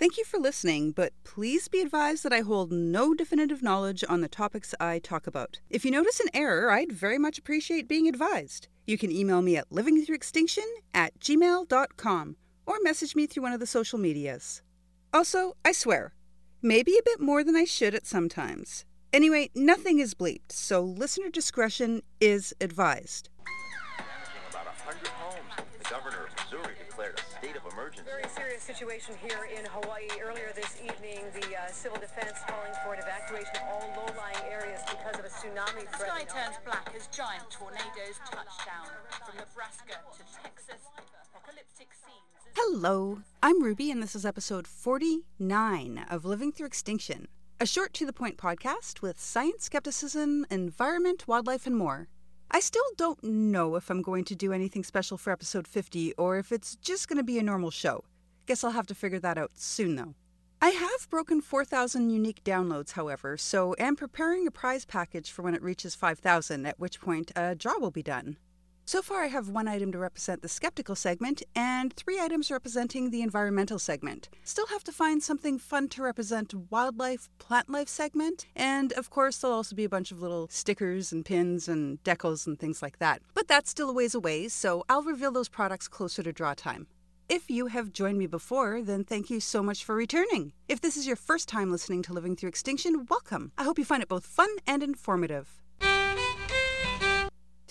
Thank you for listening, but please be advised that I hold no definitive knowledge on the topics I talk about. If you notice an error, I'd very much appreciate being advised. You can email me at livingthroughextinction at gmail.com or message me through one of the social medias. Also, I swear, maybe a bit more than I should at sometimes. Anyway, nothing is bleeped, so listener discretion is advised. Emergency. Very serious situation here in Hawaii. Earlier this evening, the uh, civil defense calling for an evacuation of all low-lying areas because of a tsunami Sky turns black as giant tornadoes touch down. From Nebraska to Texas, apocalyptic scenes. Hello, I'm Ruby, and this is episode 49 of Living Through Extinction, a short to the point podcast with science, skepticism, environment, wildlife, and more. I still don't know if I'm going to do anything special for episode 50 or if it's just going to be a normal show. Guess I'll have to figure that out soon, though. I have broken 4,000 unique downloads, however, so am preparing a prize package for when it reaches 5,000, at which point a draw will be done. So far, I have one item to represent the skeptical segment and three items representing the environmental segment. Still have to find something fun to represent wildlife, plant life segment, and of course, there'll also be a bunch of little stickers and pins and decals and things like that. But that's still a ways away, so I'll reveal those products closer to draw time. If you have joined me before, then thank you so much for returning. If this is your first time listening to Living Through Extinction, welcome. I hope you find it both fun and informative.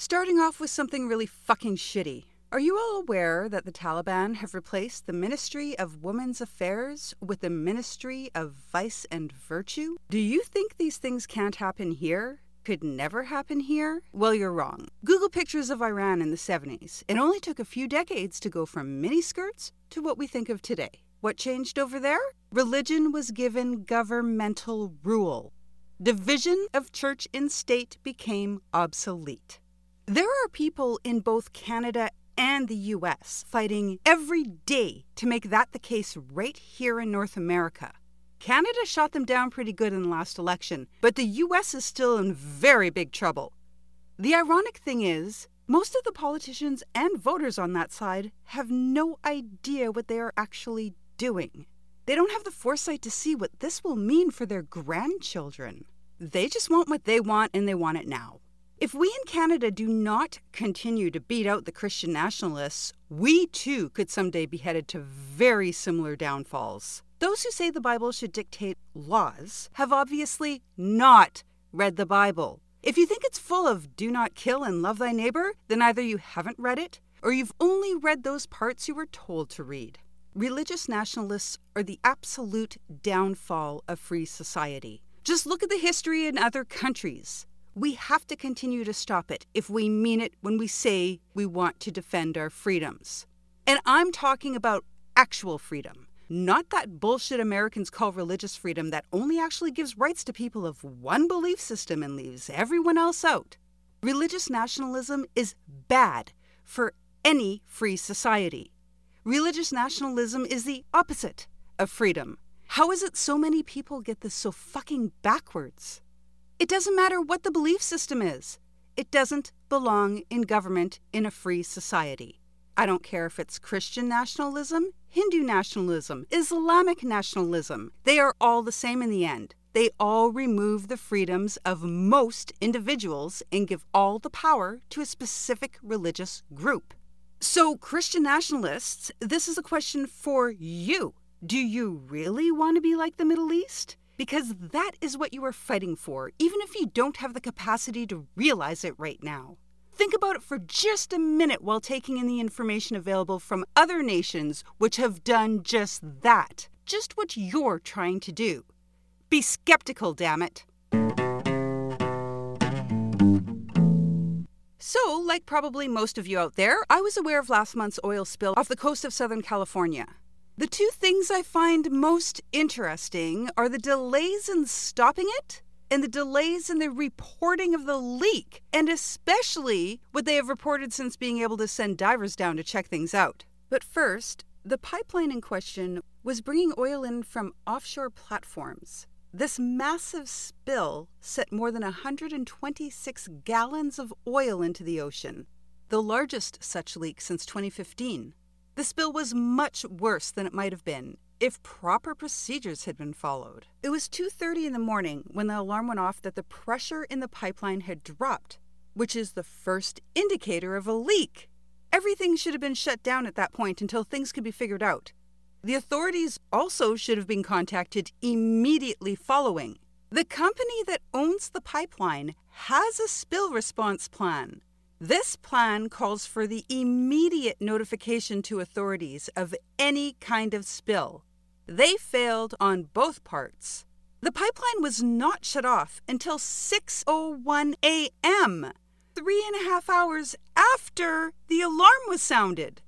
Starting off with something really fucking shitty. Are you all aware that the Taliban have replaced the Ministry of Women's Affairs with the Ministry of Vice and Virtue? Do you think these things can't happen here? Could never happen here? Well, you're wrong. Google pictures of Iran in the 70s. It only took a few decades to go from miniskirts to what we think of today. What changed over there? Religion was given governmental rule. Division of church and state became obsolete. There are people in both Canada and the US fighting every day to make that the case right here in North America. Canada shot them down pretty good in the last election, but the US is still in very big trouble. The ironic thing is, most of the politicians and voters on that side have no idea what they are actually doing. They don't have the foresight to see what this will mean for their grandchildren. They just want what they want and they want it now. If we in Canada do not continue to beat out the Christian nationalists, we too could someday be headed to very similar downfalls. Those who say the Bible should dictate laws have obviously not read the Bible. If you think it's full of do not kill and love thy neighbor, then either you haven't read it or you've only read those parts you were told to read. Religious nationalists are the absolute downfall of free society. Just look at the history in other countries. We have to continue to stop it if we mean it when we say we want to defend our freedoms. And I'm talking about actual freedom, not that bullshit Americans call religious freedom that only actually gives rights to people of one belief system and leaves everyone else out. Religious nationalism is bad for any free society. Religious nationalism is the opposite of freedom. How is it so many people get this so fucking backwards? It doesn't matter what the belief system is. It doesn't belong in government in a free society. I don't care if it's Christian nationalism, Hindu nationalism, Islamic nationalism. They are all the same in the end. They all remove the freedoms of most individuals and give all the power to a specific religious group. So, Christian nationalists, this is a question for you. Do you really want to be like the Middle East? Because that is what you are fighting for, even if you don't have the capacity to realize it right now. Think about it for just a minute while taking in the information available from other nations which have done just that. Just what you're trying to do. Be skeptical, damn it. So, like probably most of you out there, I was aware of last month's oil spill off the coast of Southern California. The two things I find most interesting are the delays in stopping it and the delays in the reporting of the leak, and especially what they have reported since being able to send divers down to check things out. But first, the pipeline in question was bringing oil in from offshore platforms. This massive spill set more than 126 gallons of oil into the ocean, the largest such leak since 2015. The spill was much worse than it might have been, if proper procedures had been followed. It was 2:30 in the morning when the alarm went off that the pressure in the pipeline had dropped, which is the first indicator of a leak. Everything should have been shut down at that point until things could be figured out. The authorities also should have been contacted immediately following. The company that owns the pipeline has a spill response plan. This plan calls for the immediate notification to authorities of any kind of spill. They failed on both parts. The pipeline was not shut off until 6:01 a.m., three and a half hours after the alarm was sounded.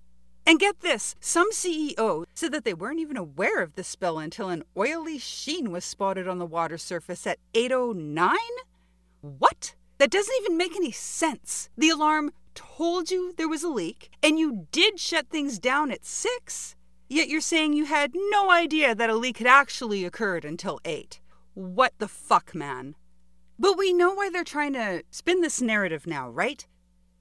And get this, some CEO said that they weren't even aware of the spill until an oily sheen was spotted on the water surface at 8:09. What? That doesn't even make any sense. The alarm told you there was a leak, and you did shut things down at 6. Yet you're saying you had no idea that a leak had actually occurred until 8. What the fuck, man? But we know why they're trying to spin this narrative now, right?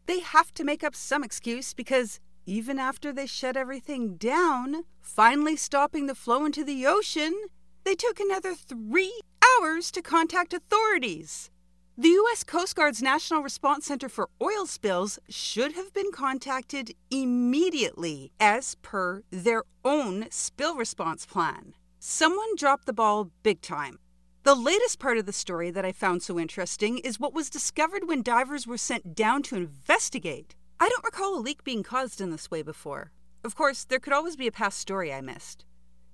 They have to make up some excuse because even after they shut everything down, finally stopping the flow into the ocean, they took another three hours to contact authorities. The U.S. Coast Guard's National Response Center for Oil Spills should have been contacted immediately as per their own spill response plan. Someone dropped the ball big time. The latest part of the story that I found so interesting is what was discovered when divers were sent down to investigate. I don't recall a leak being caused in this way before. Of course, there could always be a past story I missed.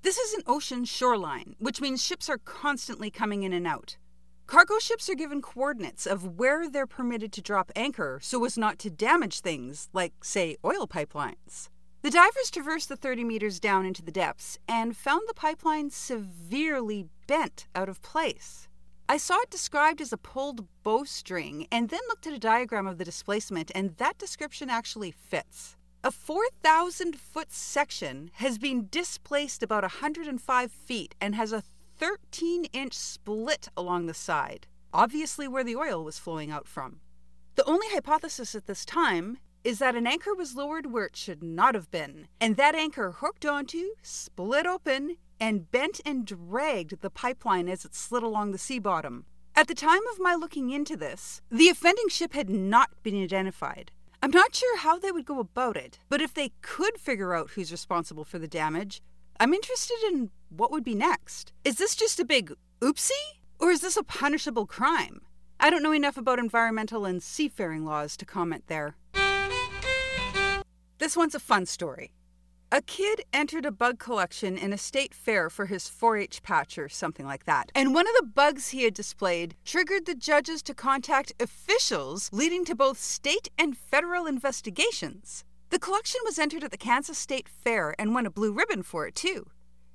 This is an ocean shoreline, which means ships are constantly coming in and out. Cargo ships are given coordinates of where they're permitted to drop anchor so as not to damage things like, say, oil pipelines. The divers traversed the 30 meters down into the depths and found the pipeline severely bent out of place. I saw it described as a pulled bowstring and then looked at a diagram of the displacement, and that description actually fits. A 4,000 foot section has been displaced about 105 feet and has a 13 inch split along the side, obviously where the oil was flowing out from. The only hypothesis at this time is that an anchor was lowered where it should not have been, and that anchor hooked onto, split open, and bent and dragged the pipeline as it slid along the sea bottom. At the time of my looking into this, the offending ship had not been identified. I'm not sure how they would go about it, but if they could figure out who's responsible for the damage, I'm interested in what would be next. Is this just a big oopsie? Or is this a punishable crime? I don't know enough about environmental and seafaring laws to comment there. This one's a fun story. A kid entered a bug collection in a state fair for his 4 H patch or something like that. And one of the bugs he had displayed triggered the judges to contact officials, leading to both state and federal investigations. The collection was entered at the Kansas State Fair and won a blue ribbon for it, too.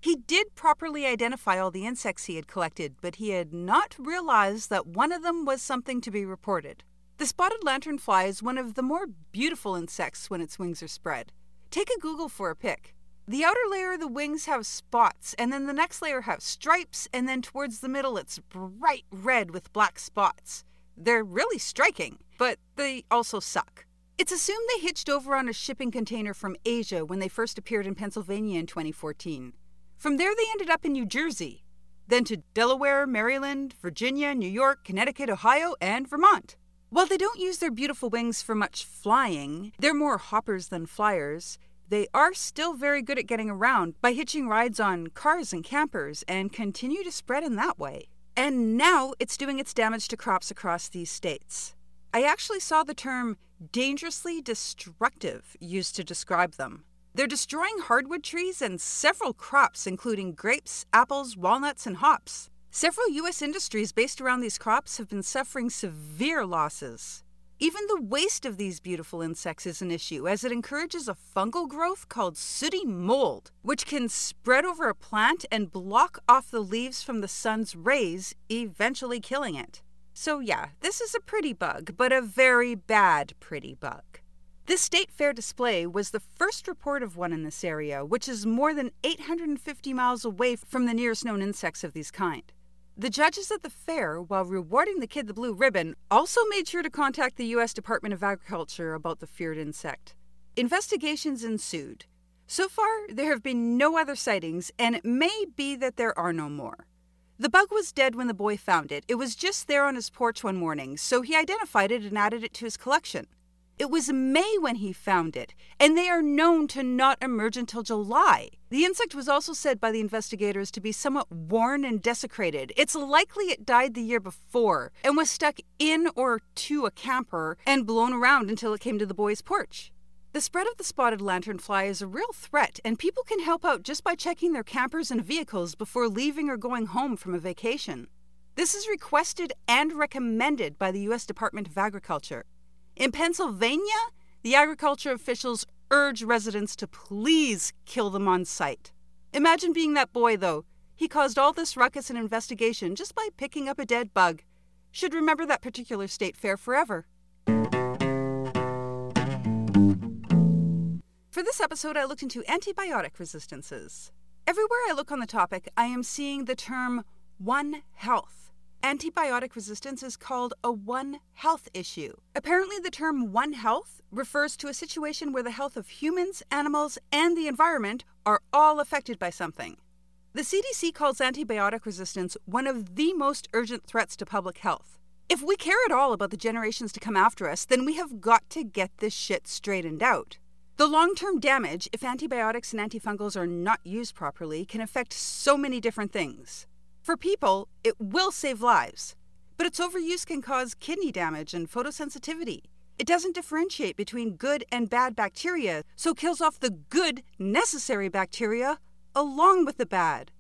He did properly identify all the insects he had collected, but he had not realized that one of them was something to be reported. The spotted lanternfly is one of the more beautiful insects when its wings are spread. Take a Google for a pic. The outer layer of the wings have spots, and then the next layer have stripes, and then towards the middle it's bright red with black spots. They're really striking, but they also suck. It's assumed they hitched over on a shipping container from Asia when they first appeared in Pennsylvania in 2014. From there, they ended up in New Jersey, then to Delaware, Maryland, Virginia, New York, Connecticut, Ohio, and Vermont. While they don't use their beautiful wings for much flying, they're more hoppers than flyers. They are still very good at getting around by hitching rides on cars and campers and continue to spread in that way. And now it's doing its damage to crops across these states. I actually saw the term dangerously destructive used to describe them. They're destroying hardwood trees and several crops, including grapes, apples, walnuts, and hops. Several U.S. industries based around these crops have been suffering severe losses. Even the waste of these beautiful insects is an issue, as it encourages a fungal growth called sooty mold, which can spread over a plant and block off the leaves from the sun's rays, eventually killing it. So, yeah, this is a pretty bug, but a very bad pretty bug. This state fair display was the first report of one in this area, which is more than 850 miles away from the nearest known insects of these kind. The judges at the fair, while rewarding the kid the blue ribbon, also made sure to contact the U.S. Department of Agriculture about the feared insect. Investigations ensued. So far, there have been no other sightings, and it may be that there are no more. The bug was dead when the boy found it. It was just there on his porch one morning, so he identified it and added it to his collection. It was May when he found it, and they are known to not emerge until July. The insect was also said by the investigators to be somewhat worn and desecrated. It's likely it died the year before and was stuck in or to a camper and blown around until it came to the boy's porch. The spread of the spotted lanternfly is a real threat, and people can help out just by checking their campers and vehicles before leaving or going home from a vacation. This is requested and recommended by the U.S. Department of Agriculture. In Pennsylvania, the agriculture officials urge residents to please kill them on sight. Imagine being that boy, though. He caused all this ruckus and investigation just by picking up a dead bug. Should remember that particular state fair forever. For this episode, I looked into antibiotic resistances. Everywhere I look on the topic, I am seeing the term One Health. Antibiotic resistance is called a One Health issue. Apparently, the term One Health refers to a situation where the health of humans, animals, and the environment are all affected by something. The CDC calls antibiotic resistance one of the most urgent threats to public health. If we care at all about the generations to come after us, then we have got to get this shit straightened out. The long term damage, if antibiotics and antifungals are not used properly, can affect so many different things. For people, it will save lives, but its overuse can cause kidney damage and photosensitivity. It doesn't differentiate between good and bad bacteria, so kills off the good, necessary bacteria along with the bad.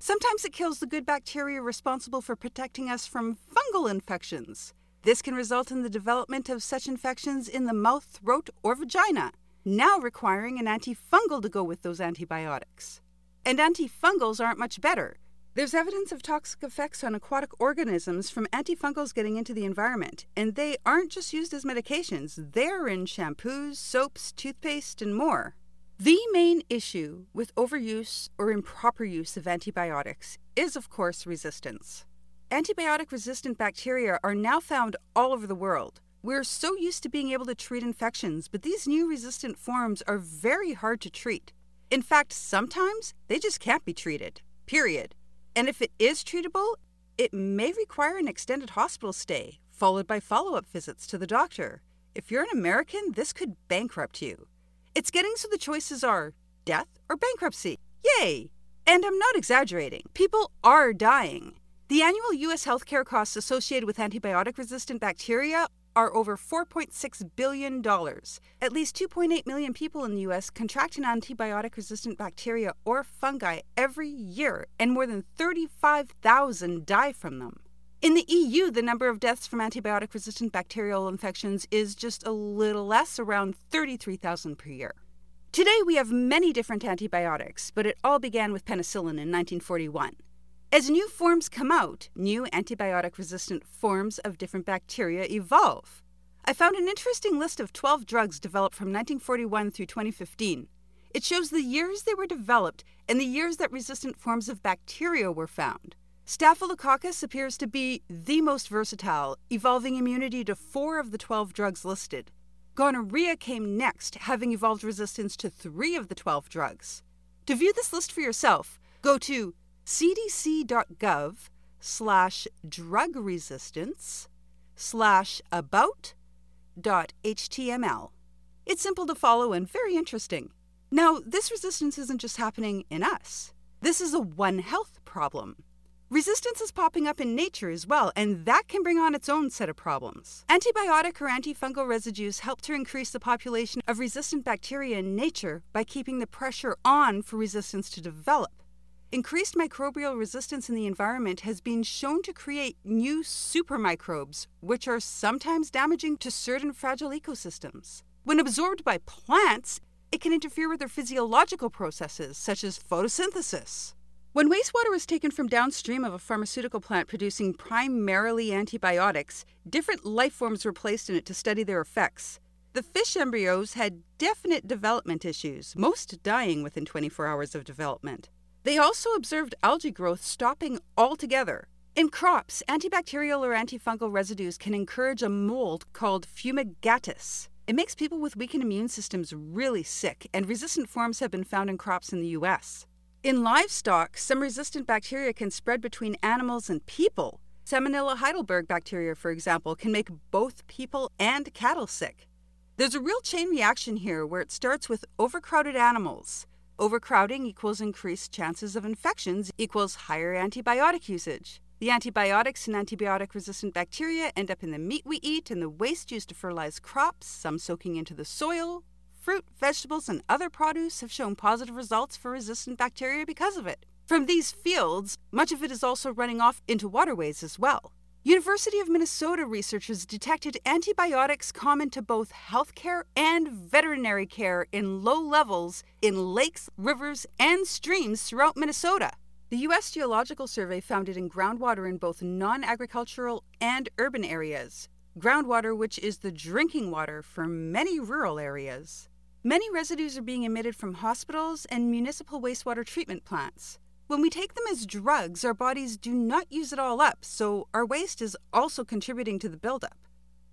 Sometimes it kills the good bacteria responsible for protecting us from fungal infections. This can result in the development of such infections in the mouth, throat, or vagina now requiring an antifungal to go with those antibiotics. And antifungals aren't much better. There's evidence of toxic effects on aquatic organisms from antifungals getting into the environment, and they aren't just used as medications, they're in shampoos, soaps, toothpaste, and more. The main issue with overuse or improper use of antibiotics is, of course, resistance. Antibiotic resistant bacteria are now found all over the world, we're so used to being able to treat infections, but these new resistant forms are very hard to treat. In fact, sometimes they just can't be treated, period. And if it is treatable, it may require an extended hospital stay, followed by follow up visits to the doctor. If you're an American, this could bankrupt you. It's getting so the choices are death or bankruptcy. Yay! And I'm not exaggerating. People are dying. The annual U.S. healthcare costs associated with antibiotic resistant bacteria are over $4.6 billion. At least 2.8 million people in the U.S. contract an antibiotic resistant bacteria or fungi every year, and more than 35,000 die from them. In the EU, the number of deaths from antibiotic resistant bacterial infections is just a little less, around 33,000 per year. Today, we have many different antibiotics, but it all began with penicillin in 1941. As new forms come out, new antibiotic resistant forms of different bacteria evolve. I found an interesting list of 12 drugs developed from 1941 through 2015. It shows the years they were developed and the years that resistant forms of bacteria were found. Staphylococcus appears to be the most versatile, evolving immunity to four of the 12 drugs listed. Gonorrhea came next, having evolved resistance to three of the 12 drugs. To view this list for yourself, go to cdc.gov slash drug resistance slash about dot html. It's simple to follow and very interesting. Now, this resistance isn't just happening in us. This is a One Health problem. Resistance is popping up in nature as well, and that can bring on its own set of problems. Antibiotic or antifungal residues help to increase the population of resistant bacteria in nature by keeping the pressure on for resistance to develop. Increased microbial resistance in the environment has been shown to create new supermicrobes, which are sometimes damaging to certain fragile ecosystems. When absorbed by plants, it can interfere with their physiological processes, such as photosynthesis. When wastewater is taken from downstream of a pharmaceutical plant producing primarily antibiotics, different life forms were placed in it to study their effects. The fish embryos had definite development issues, most dying within 24 hours of development. They also observed algae growth stopping altogether. In crops, antibacterial or antifungal residues can encourage a mold called fumigatus. It makes people with weakened immune systems really sick, and resistant forms have been found in crops in the US. In livestock, some resistant bacteria can spread between animals and people. Salmonella Heidelberg bacteria, for example, can make both people and cattle sick. There's a real chain reaction here where it starts with overcrowded animals. Overcrowding equals increased chances of infections equals higher antibiotic usage. The antibiotics and antibiotic resistant bacteria end up in the meat we eat and the waste used to fertilize crops, some soaking into the soil. Fruit, vegetables, and other produce have shown positive results for resistant bacteria because of it. From these fields, much of it is also running off into waterways as well. University of Minnesota researchers detected antibiotics common to both healthcare and veterinary care in low levels in lakes, rivers, and streams throughout Minnesota. The U.S. Geological Survey found it in groundwater in both non agricultural and urban areas. Groundwater, which is the drinking water for many rural areas. Many residues are being emitted from hospitals and municipal wastewater treatment plants. When we take them as drugs, our bodies do not use it all up, so our waste is also contributing to the buildup.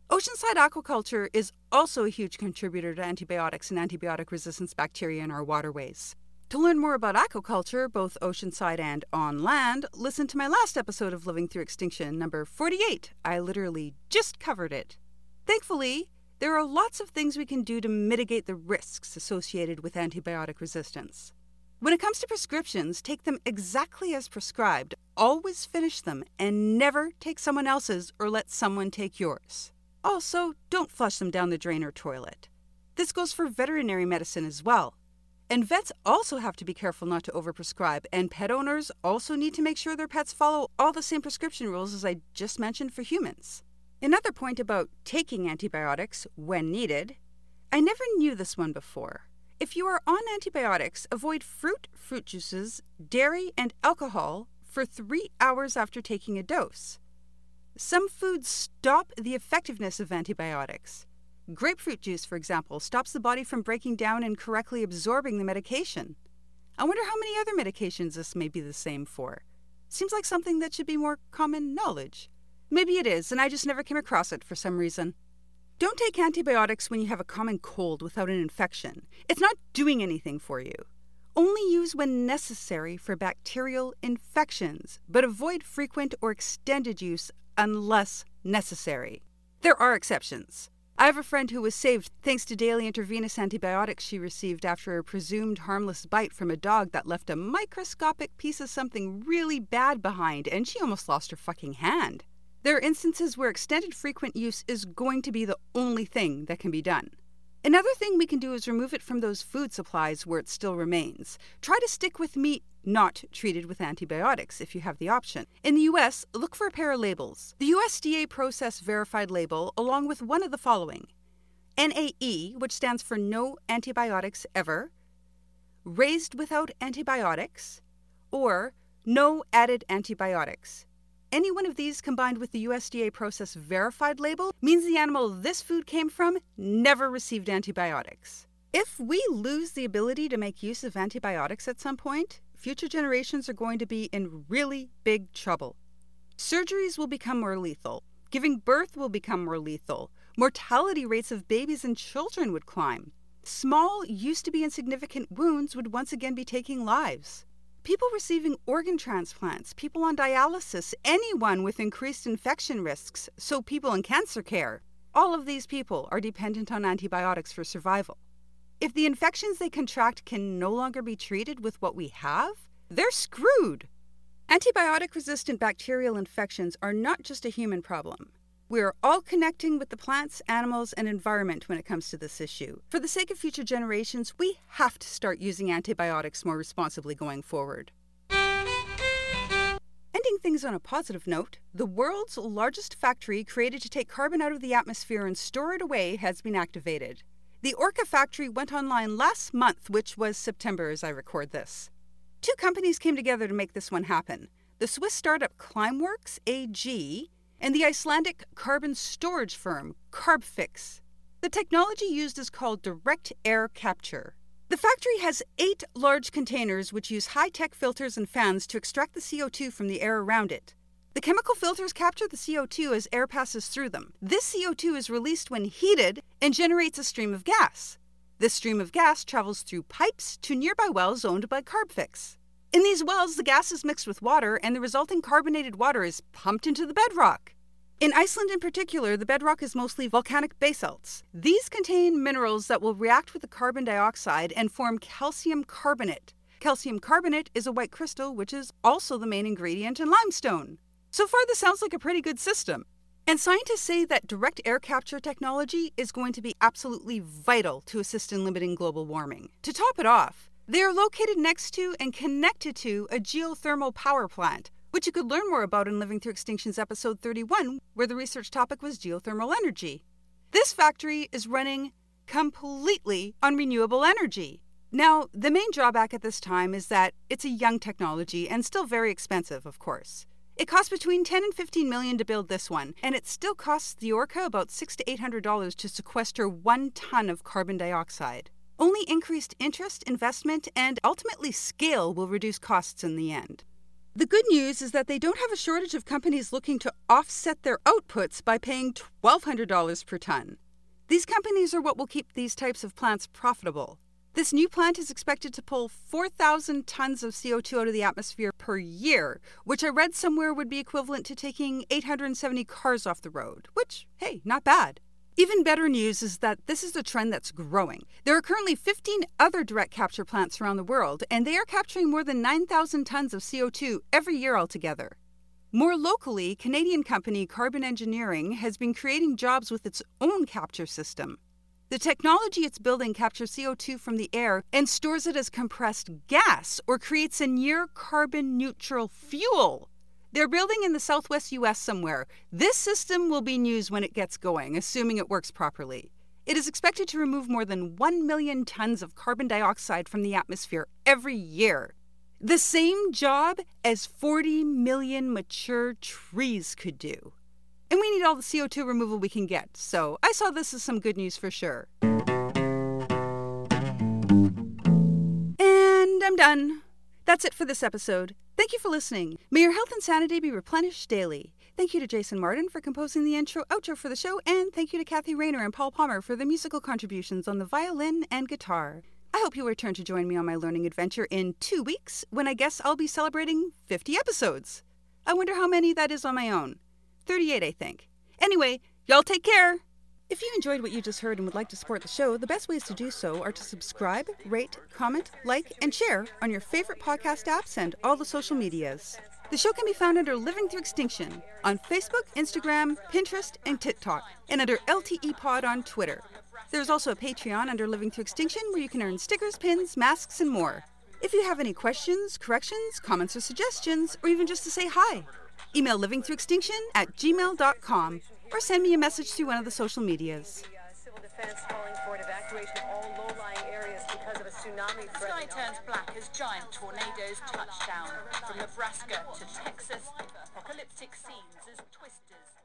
Oceanside aquaculture is also a huge contributor to antibiotics and antibiotic resistance bacteria in our waterways. To learn more about aquaculture, both oceanside and on land, listen to my last episode of Living Through Extinction, number 48. I literally just covered it. Thankfully, there are lots of things we can do to mitigate the risks associated with antibiotic resistance. When it comes to prescriptions, take them exactly as prescribed. Always finish them and never take someone else's or let someone take yours. Also, don't flush them down the drain or toilet. This goes for veterinary medicine as well. And vets also have to be careful not to overprescribe, and pet owners also need to make sure their pets follow all the same prescription rules as I just mentioned for humans. Another point about taking antibiotics when needed I never knew this one before. If you are on antibiotics, avoid fruit, fruit juices, dairy, and alcohol for three hours after taking a dose. Some foods stop the effectiveness of antibiotics. Grapefruit juice, for example, stops the body from breaking down and correctly absorbing the medication. I wonder how many other medications this may be the same for. Seems like something that should be more common knowledge. Maybe it is, and I just never came across it for some reason. Don't take antibiotics when you have a common cold without an infection. It's not doing anything for you. Only use when necessary for bacterial infections, but avoid frequent or extended use unless necessary. There are exceptions. I have a friend who was saved thanks to daily intravenous antibiotics she received after a presumed harmless bite from a dog that left a microscopic piece of something really bad behind, and she almost lost her fucking hand. There are instances where extended frequent use is going to be the only thing that can be done. Another thing we can do is remove it from those food supplies where it still remains. Try to stick with meat not treated with antibiotics if you have the option. In the US, look for a pair of labels the USDA Process Verified label, along with one of the following NAE, which stands for No Antibiotics Ever, Raised Without Antibiotics, or No Added Antibiotics. Any one of these combined with the USDA process verified label means the animal this food came from never received antibiotics. If we lose the ability to make use of antibiotics at some point, future generations are going to be in really big trouble. Surgeries will become more lethal. Giving birth will become more lethal. Mortality rates of babies and children would climb. Small, used to be insignificant wounds would once again be taking lives people receiving organ transplants, people on dialysis, anyone with increased infection risks, so people in cancer care. All of these people are dependent on antibiotics for survival. If the infections they contract can no longer be treated with what we have, they're screwed. Antibiotic resistant bacterial infections are not just a human problem. We are all connecting with the plants, animals, and environment when it comes to this issue. For the sake of future generations, we have to start using antibiotics more responsibly going forward. Ending things on a positive note, the world's largest factory created to take carbon out of the atmosphere and store it away has been activated. The Orca factory went online last month, which was September as I record this. Two companies came together to make this one happen. The Swiss startup Climeworks AG and the Icelandic carbon storage firm Carbfix. The technology used is called direct air capture. The factory has eight large containers which use high tech filters and fans to extract the CO2 from the air around it. The chemical filters capture the CO2 as air passes through them. This CO2 is released when heated and generates a stream of gas. This stream of gas travels through pipes to nearby wells owned by Carbfix. In these wells, the gas is mixed with water, and the resulting carbonated water is pumped into the bedrock. In Iceland, in particular, the bedrock is mostly volcanic basalts. These contain minerals that will react with the carbon dioxide and form calcium carbonate. Calcium carbonate is a white crystal, which is also the main ingredient in limestone. So far, this sounds like a pretty good system. And scientists say that direct air capture technology is going to be absolutely vital to assist in limiting global warming. To top it off, they are located next to and connected to a geothermal power plant, which you could learn more about in Living Through Extinction's episode 31, where the research topic was geothermal energy. This factory is running completely on renewable energy. Now, the main drawback at this time is that it's a young technology and still very expensive, of course. It costs between 10 and 15 million to build this one, and it still costs the Orca about six to eight hundred dollars to sequester one ton of carbon dioxide. Only increased interest, investment, and ultimately scale will reduce costs in the end. The good news is that they don't have a shortage of companies looking to offset their outputs by paying $1,200 per ton. These companies are what will keep these types of plants profitable. This new plant is expected to pull 4,000 tons of CO2 out of the atmosphere per year, which I read somewhere would be equivalent to taking 870 cars off the road, which, hey, not bad. Even better news is that this is a trend that's growing. There are currently 15 other direct capture plants around the world, and they are capturing more than 9,000 tons of CO2 every year altogether. More locally, Canadian company Carbon Engineering has been creating jobs with its own capture system. The technology it's building captures CO2 from the air and stores it as compressed gas or creates a near carbon neutral fuel. They're building in the southwest US somewhere. This system will be news when it gets going, assuming it works properly. It is expected to remove more than 1 million tons of carbon dioxide from the atmosphere every year. The same job as 40 million mature trees could do. And we need all the CO2 removal we can get, so I saw this as some good news for sure. And I'm done. That's it for this episode. Thank you for listening. May your health and sanity be replenished daily. Thank you to Jason Martin for composing the intro outro for the show, and thank you to Kathy Rayner and Paul Palmer for the musical contributions on the violin and guitar. I hope you'll return to join me on my learning adventure in two weeks when I guess I'll be celebrating 50 episodes. I wonder how many that is on my own. 38, I think. Anyway, y'all take care. If you enjoyed what you just heard and would like to support the show, the best ways to do so are to subscribe, rate, comment, like, and share on your favorite podcast apps and all the social medias. The show can be found under Living Through Extinction on Facebook, Instagram, Pinterest, and TikTok, and under LTE Pod on Twitter. There's also a Patreon under Living Through Extinction where you can earn stickers, pins, masks, and more. If you have any questions, corrections, comments, or suggestions, or even just to say hi, Email livingthroughextinction at gmail.com or send me a message through one of the social medias. The civil defense calling for an evacuation of all low-lying areas because of a tsunami threat. sky turns black as giant tornadoes touch down from Nebraska to Texas. Apocalyptic scenes as twisters tear.